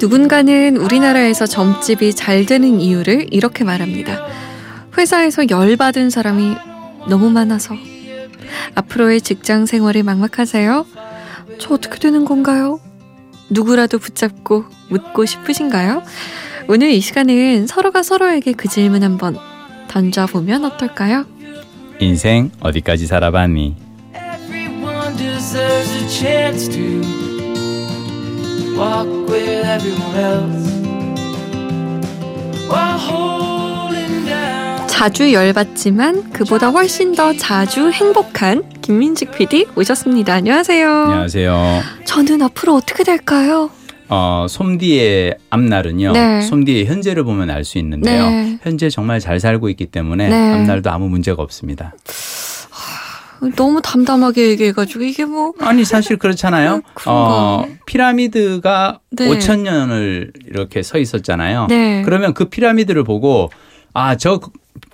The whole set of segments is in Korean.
누군가는 우리나라에서 점집이 잘 되는 이유를 이렇게 말합니다. 회사에서 열받은 사람이 너무 많아서. 앞으로의 직장 생활이 막막하세요? 저 어떻게 되는 건가요? 누구라도 붙잡고 묻고 싶으신가요? 오늘 이 시간은 서로가 서로에게 그 질문 한번 던져보면 어떨까요? 인생 어디까지 살아봤니? Walk with everyone else while holding down. 자주 열받지만 그보다 훨씬 더 자주 행복한 김민직 PD 오셨습니다. 안녕하세요. 안녕하세요. 저는 앞으로 어떻게 될까요? 어, 솜디의 앞날은요. 네. 솜디의 현재를 보면 알 수 있는데요. 네. 현재 정말 잘 살고 있기 때문에 네. 앞날도 아무 문제가 없습니다. 너무 담담하게 얘기해가지고 이게 뭐 아니 사실 그렇잖아요. 그런가? 어, 피라미드가 네. 5천 년을 이렇게 서 있었잖아요. 네. 그러면 그 피라미드를 보고 아 저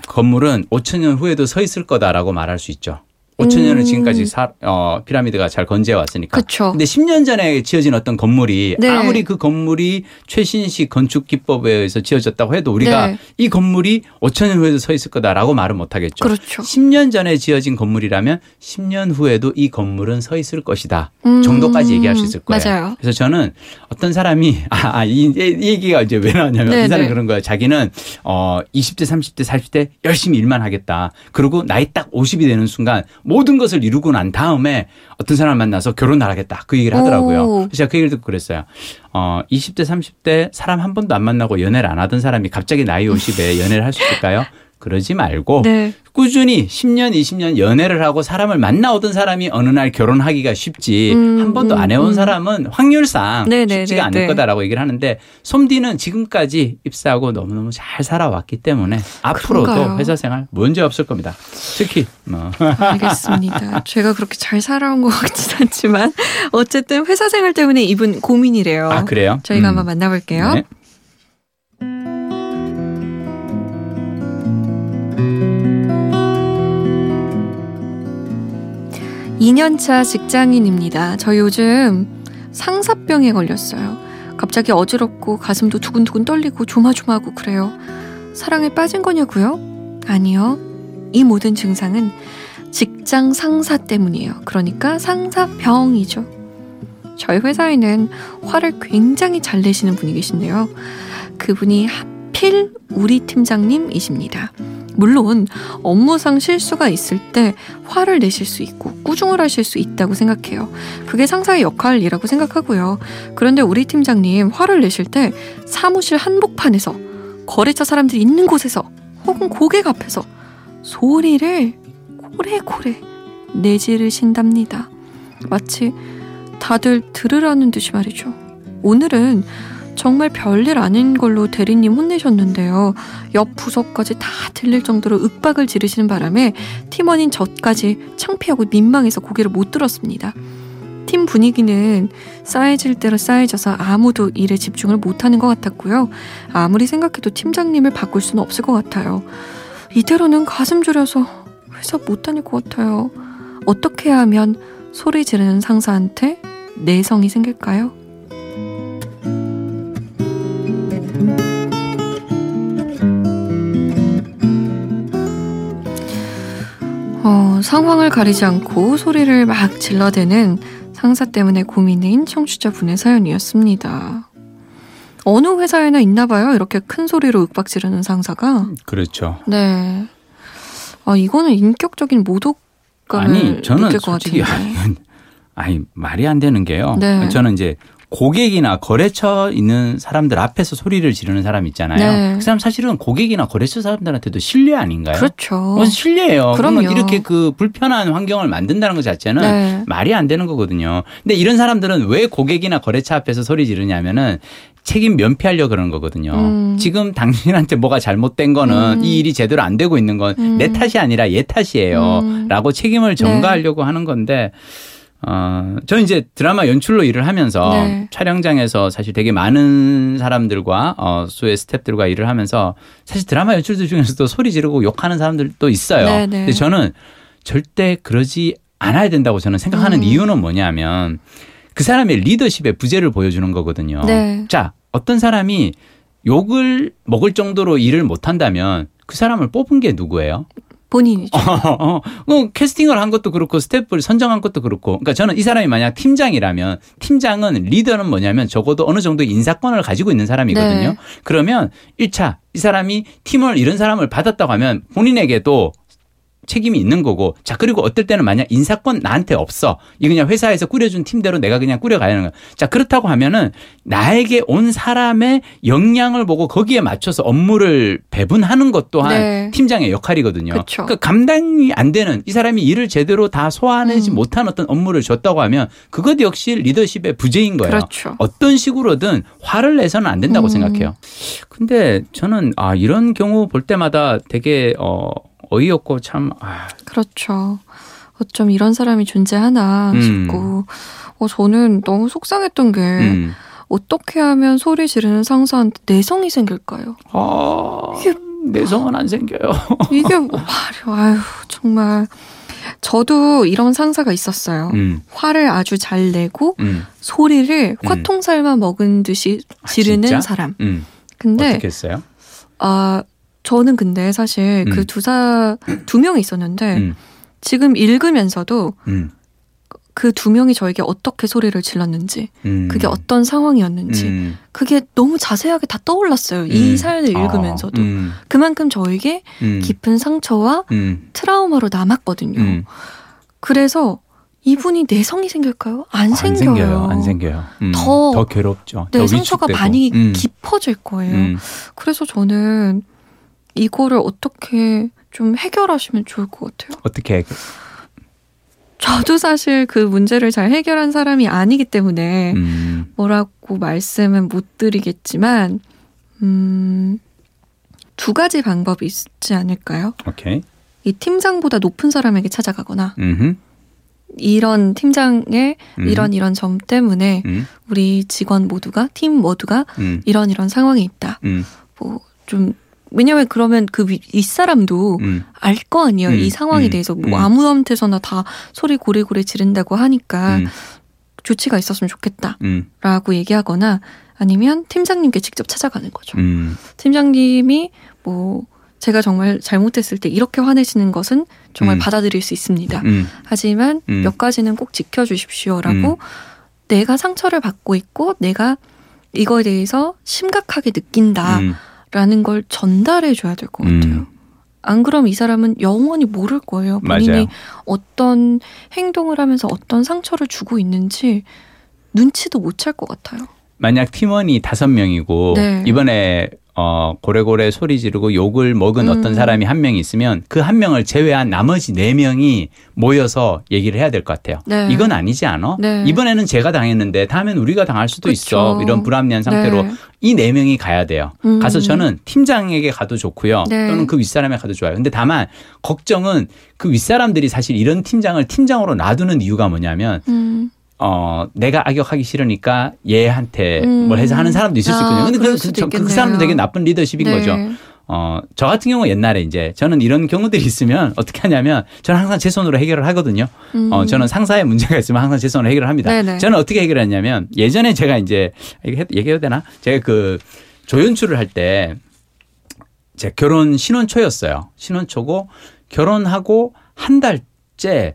건물은 5천 년 후에도 서 있을 거다라고 말할 수 있죠. 5천 년을 음. 지금까지 사, 어, 피라미드가 잘 건재해 왔으니까. 그쵸. 근데 10년 전에 지어진 어떤 건물이 네. 아무리 그 건물이 최신식 건축 기법에 의해서 지어졌다고 해도 우리가 네. 이 건물이 5천 년 후에도 서 있을 거다라고 말은 못 하겠죠. 그렇죠. 10년 전에 지어진 건물이라면 10년 후에도 이 건물은 서 있을 것이다. 음. 정도까지 얘기할 수 있을 거예요. 맞아요. 그래서 저는 어떤 사람이 아, 아, 이, 이 얘기가 이제 왜 나왔냐면 네, 이 사람이 네. 그런 거예요. 자기는 어 20대, 30대, 40대 열심히 일만 하겠다. 그리고 나이 딱 50이 되는 순간 모든 것을 이루고 난 다음에 어떤 사람을 만나서 결혼을 하겠다. 그 얘기를 하더라고요. 오. 제가 그 얘기를 듣고 그랬어요. 어 20대, 30대 사람 한 번도 안 만나고 연애를 안 하던 사람이 갑자기 나이 50에 연애를 할 수 있을까요? 그러지 말고 네. 꾸준히 10년, 20년 연애를 하고 사람을 만나오던 사람이 어느 날 결혼하기가 쉽지 음, 한 번도 안 해온 음, 음. 사람은 확률상 네, 네, 쉽지가 네, 않을 네. 거다라고 얘기를 하는데 솜디는 지금까지 입사하고 너무너무 잘 살아왔기 때문에 앞으로도 그런가요? 회사 생활 문제 없을 겁니다. 특히 뭐 알겠습니다. 제가 그렇게 잘 살아온 것 같진 않지만 어쨌든 회사 생활 때문에 이분 고민이래요. 아, 그래요? 저희가 음. 한번 만나볼게요. 네. 2년차 직장인입니다. 저 요즘 상사병에 걸렸어요. 갑자기 어지럽고 가슴도 두근두근 떨리고 조마조마하고 그래요. 사랑에 빠진 거냐고요? 아니요. 이 모든 증상은 직장 상사 때문이에요. 그러니까 상사병이죠. 저희 회사에는 화를 굉장히 잘 내시는 분이 계신데요. 그분이 하 필 우리 팀장님이십니다. 물론 업무상 실수가 있을 때 화를 내실 수 있고 꾸중을 하실 수 있다고 생각해요. 그게 상사의 역할이라고 생각하고요. 그런데 우리 팀장님 화를 내실 때 사무실 한복판에서 거래처 사람들이 있는 곳에서 혹은 고객 앞에서 소리를 고래고래 내지르신답니다. 마치 다들 들으라는 듯이 말이죠. 오늘은 정말 별일 아닌 걸로 대리님 혼내셨는데요. 옆 부서까지 다 들릴 정도로 윽박을 지르시는 바람에 팀원인 저까지 창피하고 민망해서 고개를 못 들었습니다. 팀 분위기는 쌓여질 대로 쌓여져서 아무도 일에 집중을 못하는 것 같았고요. 아무리 생각해도 팀장님을 바꿀 수는 없을 것 같아요. 이대로는 가슴 졸여서 회사 못 다닐 것 같아요. 어떻게 하면 소리 지르는 상사한테 내성이 생길까요? 상황을 가리지 않고 소리를 막 질러대는 상사 때문에 고민인 청취자분의 사연이었습니다. 어느 회사에나 있나 봐요. 이렇게 큰 소리로 윽박 지르는 상사가. 그렇죠. 네. 아, 이거는 인격적인 모독감을 아니 저는 느낄 것 같은데. 아니, 아니 말이 안 되는 게요. 네. 저는 이제 고객이나 거래처 있는 사람들 앞에서 소리를 지르는 사람 있잖아요. 네. 그 사람 사실은 고객이나 거래처 사람들한테도 신뢰 아닌가요? 그렇죠. 어, 신뢰예요. 그럼요. 그러면 이렇게 그 불편한 환경을 만든다는 것 자체는 네. 말이 안 되는 거거든요. 근데 이런 사람들은 왜 고객이나 거래처 앞에서 소리 지르냐면은 책임 면피하려 그러는 거거든요. 음. 지금 당신한테 뭐가 잘못된 거는 음. 이 일이 제대로 안 되고 있는 건내 음. 탓이 아니라 얘 탓이에요. 음. 라고 책임을 전가하려고 하는 건데 어, 저는 이제 드라마 연출로 일을 하면서 네. 촬영장에서 사실 되게 많은 사람들과 어, 수의 스탭들과 일을 하면서 사실 드라마 연출들 중에서도 소리 지르고 욕하는 사람들도 있어요. 네, 네. 근데 저는 절대 그러지 않아야 된다고 저는 생각하는 음. 이유는 뭐냐면 그 사람의 리더십의 부재를 보여주는 거거든요. 네. 자, 어떤 사람이 욕을 먹을 정도로 일을 못한다면 그 사람을 뽑은 게 누구예요? 본인이죠. 어, 어, 캐스팅을 한 것도 그렇고 스태프를 선정한 것도 그렇고 그러니까 저는 이 사람이 만약 팀장이라면 팀장은 리더는 뭐냐면 적어도 어느 정도 인사권을 가지고 있는 사람이거든요. 네. 그러면 1차 이 사람이 팀을 이런 사람을 받았다고 하면 본인에게도 책임이 있는 거고 자 그리고 어떨 때는 만약 인사권 나한테 없어 이 그냥 회사에서 꾸려준 팀대로 내가 그냥 꾸려가야 하는 거야 자 그렇다고 하면은 나에게 온 사람의 역량을 보고 거기에 맞춰서 업무를 배분하는 것 또한 네. 팀장의 역할이거든요 그쵸. 그러니까 감당이 안 되는 이 사람이 일을 제대로 다 소화하지 음. 못한 어떤 업무를 줬다고 하면 그것 역시 리더십의 부재인 거예요 그렇죠. 어떤 식으로든 화를 내서는 안 된다고 음. 생각해요. 근데 저는 아 이런 경우 볼 때마다 되게 어 어이없고 참 아, 그렇죠. 어쩜 이런 사람이 존재하나 음. 싶고, 어, 저는 너무 속상했던 게, 음. 어떻게 하면 소리 지르는 상사한테 내성이 생길까요? 아, 이게- 내성은 안 생겨요. 이게 뭐 말이야, 아유, 정말. 저도 이런 상사가 있었어요. 음, 화를 아주 잘 내고, 음, 소리를 음. 화통 삶아 먹은 듯이 아, 지르는 진짜? 사람. 음. 근데, 어떻게 했어요? 아, 저는 근데 사실 음. 그 두 사, 두 명이 있었는데, 음, 지금 읽으면서도 음, 그두 명이 저에게 어떻게 소리를 질렀는지, 음. 그게 어떤 상황이었는지, 음. 그게 너무 자세하게 다 떠올랐어요. 이 음. 사연을 읽으면서도. 아, 음, 그만큼 저에게 음, 깊은 상처와 음, 트라우마로 남았거든요. 음. 그래서 이분이 내성이 생길까요? 안, 안 생겨요. 생겨요. 안 생겨요. 음, 더- 더 괴롭죠. 네, 더 상처가. 많이 음, 깊어질 거예요. 음. 그래서 저는 이거를 어떻게 좀 해결하시면 좋을 것 같아요. 어떻게 해? 저도 사실 그 문제를 잘 해결한 사람이 아니기 때문에 음, 뭐라고 말씀은 못 드리겠지만, 음, 두 가지 방법이 있지 않을까요? 오케이. 이 팀장보다 높은 사람에게 찾아가거나, 음, 이런 팀장의 음. 이런 이런 점 때문에 음, 우리 직원 모두가, 팀 모두가 음, 이런 이런 상황이 있다. 음, 뭐, 좀, 왜냐면 그러면 그 윗- 윗사람도 음. 알거 아니에요. 음, 이 상황에 음, 대해서 뭐 음. 아무한테서나 다 소리 고래고래 지른다고 하니까 음, 조치가 있었으면 좋겠다. 음, 라고 얘기하거나 아니면 팀장님께 직접 찾아가는 거죠. 음. 팀장님이 뭐 제가 정말 잘못했을 때 이렇게 화내시는 것은 정말 음. 받아들일 수 있습니다. 음, 하지만 음. 몇 가지는 꼭 지켜주십시오라고 음. 내가 상처를 받고 있고 내가 이거에 대해서 심각하게 느낀다 라는 음, 걸 전달해 줘야 될 것 같아요. 음. 안 그럼 이 사람은 영원히 모를 거예요. 본인이 맞아요. 어떤 행동을 하면서 어떤 상처를 주고 있는지 눈치도 못 챌 것 같아요. 만약 팀원이 다섯 명이고 네. 이번에 어 고래고래 소리 지르고 욕을 먹은 음. 어떤 사람이 한 명 있으면 그 한 명을 제외한 나머지 네 명이 모여서 얘기를 해야 될 것 같아요. 네. 이건 아니지 않아? 네. 이번에는 제가 당했는데 다음엔 우리가 당할 수도 있어. 그쵸. 이런 불합리한 상태로 네. 이네 명이 가야 돼요. 음. 가서 저는 팀장에게 가도 좋고요. 네. 또는 그 윗사람에 가도 좋아요. 근데 다만 걱정은 그 윗사람들이 사실 이런 팀장을 팀장으로 놔두는 이유가 뭐냐면 음, 어, 내가 악역하기 싫으니까 얘한테 음. 뭘 해서 하는 사람도 있을 수 아, 있거든요. 근데 그럴 그, 그, 그 있겠네요. 사람도 되게 나쁜 리더십인 네. 거죠. 어, 저 같은 경우 옛날에 이제 저는 이런 경우들이 있으면 어떻게 하냐면 저는 항상 제 손으로 해결을 하거든요. 음. 어, 저는 상사의 문제가 있으면 항상 제 손으로 해결을 합니다. 네네. 저는 어떻게 해결했냐면 예전에 제가 이제 얘기해도 되나? 제가 그 조연출을 할 때 제 결혼 신혼초였어요. 신혼초고 결혼하고 한 달째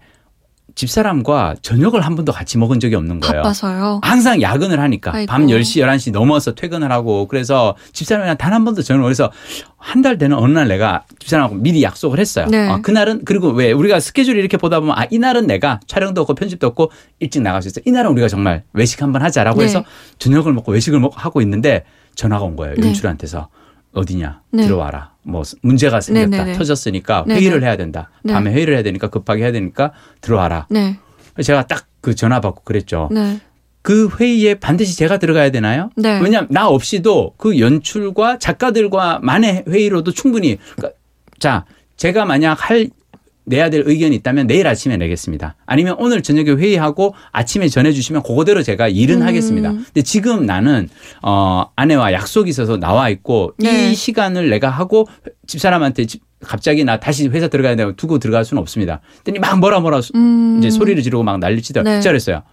집사람과 저녁을 한 번도 같이 먹은 적이 없는 거예요. 바빠서요. 항상 야근을 하니까 아이고. 밤 10시, 11시 넘어서 퇴근을 하고 그래서 집사람이랑 단 한 번도 저녁을 그래서 한 달 되는 어느 날 내가 집사람하고 미리 약속을 했어요. 네. 어, 그날은 그리고 왜 우리가 스케줄 이렇게 보다 보면 아, 이날은 내가 촬영도 없고 편집도 없고 일찍 나갈 수 있어. 이날은 우리가 정말 외식 한번 하자라고 네. 해서 저녁을 먹고 외식을 먹고 하고 있는데 전화가 온 거예요. 네. 연출한테서 어디냐 네. 들어와라. 뭐 문제가 생겼다. 네, 네, 네. 터졌으니까 네, 회의를 네. 해야 된다. 네. 밤에 회의를 해야 되니까 급하게 해야 되니까 들어와라. 네, 제가 딱 그 전화 받고 그랬죠. 네, 그 회의에 반드시 제가 들어가야 되나요? 네. 왜냐하면 나 없이도 그 연출과 작가들과만의 회의로도 충분히 그러니까 자 제가 만약 할 내야 될 의견이 있다면 내일 아침에 내겠습니다. 아니면 오늘 저녁에 회의하고 아침에 전해주시면 그거대로 제가 일은 음. 하겠습니다. 근데 지금 나는 어 아내와 약속이 있어서 나와 있고 네. 이 시간을 내가 하고 집사람한테 집- 갑자기 나 다시 회사 들어가야 되고 두고 들어갈 수는 없습니다. 그랬더니 막 뭐라 뭐라 음. 이제 소리를 지르고 막 난리치더라고요. 네. 진짜 그랬어요.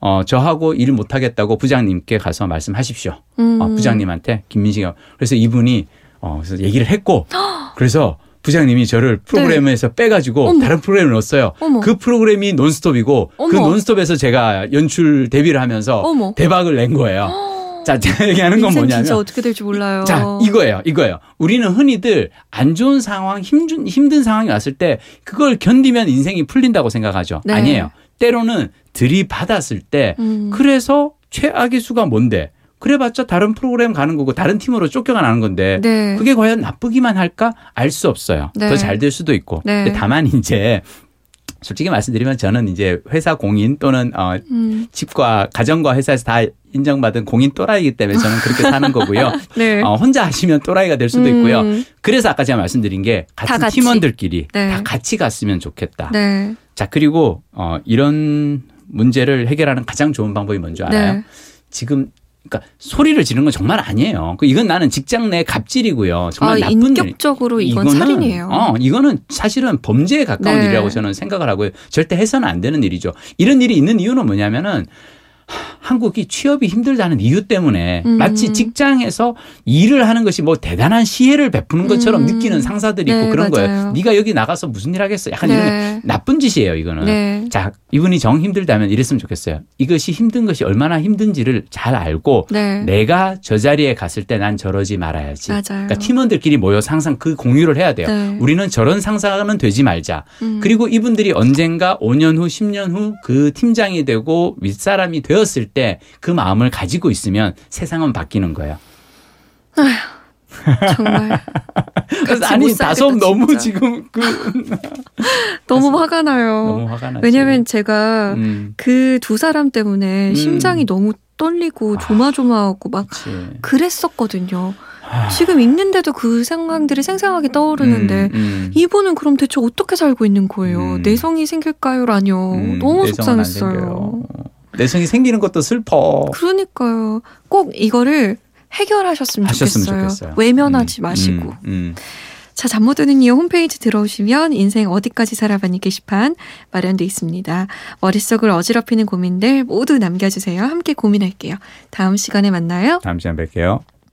어, 저하고 일 못하겠다고 부장님께 가서 말씀하십시오. 음. 어, 부장님한테 김민식이 그래서 이분이 어, 그래서 얘기를 했고 그래서 부장님이 저를 프로그램에서 빼가지고 네. 어머. 다른 프로그램을 넣었어요. 어머. 그 프로그램이 논스톱이고 그 어머. 논스톱에서 제가 연출 데뷔를 하면서. 대박을 낸 거예요. 자, 제가 얘기하는 건 뭐냐면 진짜 어떻게 될지 몰라요. 자, 이거예요. 이거예요. 우리는 흔히들 안 좋은 상황, 힘든, 힘든 상황이 왔을 때 그걸 견디면 인생이 풀린다고 생각하죠. 네. 아니에요. 때로는 들이받았을 때 음. 그래서 최악의 수가 뭔데? 그래봤자 다른 프로그램 가는 거고 다른 팀으로 쫓겨가 나는 건데 네. 그게 과연 나쁘기만 할까? 알 수 없어요. 네. 더잘 될 수도 있고. 네. 다만 이제 솔직히 말씀드리면 저는 이제 회사 공인 또는 어 음. 집과 가정과 회사에서 다 인정받은 공인 또라이기 때문에 저는 그렇게 사는 거고요. 네. 어, 혼자 하시면 또라이가 될 수도 있고요. 음. 그래서 아까 제가 말씀드린 게다 같은 같이. 팀원들끼리 네. 다 같이 갔으면 좋겠다. 네. 자 그리고 어, 이런 문제를 해결하는 가장 좋은 방법이 뭔지 알아요? 네. 지금 그러니까 소리를 지르는 건 정말 아니에요. 그 이건 나는 직장 내 갑질이고요. 정말 아, 나쁜 일. 인격적으로 이건 살인이에요. 어, 이거는 사실은 범죄에 가까운 네. 일이라고 저는 생각을 하고요. 절대 해서는 안 되는 일이죠. 이런 일이 있는 이유는 뭐냐면은 하, 한국이 취업이 힘들다는 이유 때문에 음. 마치 직장에서 일을 하는 것이 뭐 대단한 시혜를 베푸는 것처럼 음. 느끼는 상사들이 있고 네, 그런 거예요. 맞아요. 네가 여기 나가서 무슨 일 하겠어? 약간 이런 네. 나쁜 짓이에요, 이거는. 네. 자, 이분이 정 힘들다면 이랬으면 좋겠어요. 이것이 힘든 것이 얼마나 힘든지를 잘 알고 네. 내가 저 자리에 갔을 때 난 저러지 말아야지. 맞아요. 그러니까 팀원들끼리 모여서 항상 그 공유를 해야 돼요. 네. 우리는 저런 상사는 되지 말자. 음. 그리고 이분들이 언젠가 5년 후, 10년 후 그 팀장이 되고 윗사람이 되 었을 때 그 마음을 가지고 있으면 세상은 바뀌는 거예요. 정말 아니 살겠다, 다솜 너무. 지금 그 너무 화가 나요. 너무 화가 나지. 왜냐면 제가 음, 그두 사람 때문에 음. 심장이 너무 떨리고 아. 조마조마하고 막 그치. 그랬었거든요. 아. 지금 있는데도 그 상황들이 생생하게 떠오르는데 음, 음. 이분은 그럼 대체 어떻게 살고 있는 거예요? 음. 내성이 생길까요라뇨. 음, 너무 속상했어요. 내성이 생기는 것도 슬퍼. 그러니까요. 꼭 이거를 해결하셨으면 하셨으면 좋겠어요. 좋겠어요. 외면하지 음, 마시고. 음, 음. 자, 잠 못 드는 이유 홈페이지 들어오시면 인생 어디까지 살아봤니 게시판 마련돼 있습니다. 머릿속을 어지럽히는 고민들 모두 남겨주세요. 함께 고민할게요. 다음 시간에 만나요. 다음 시간 뵐게요.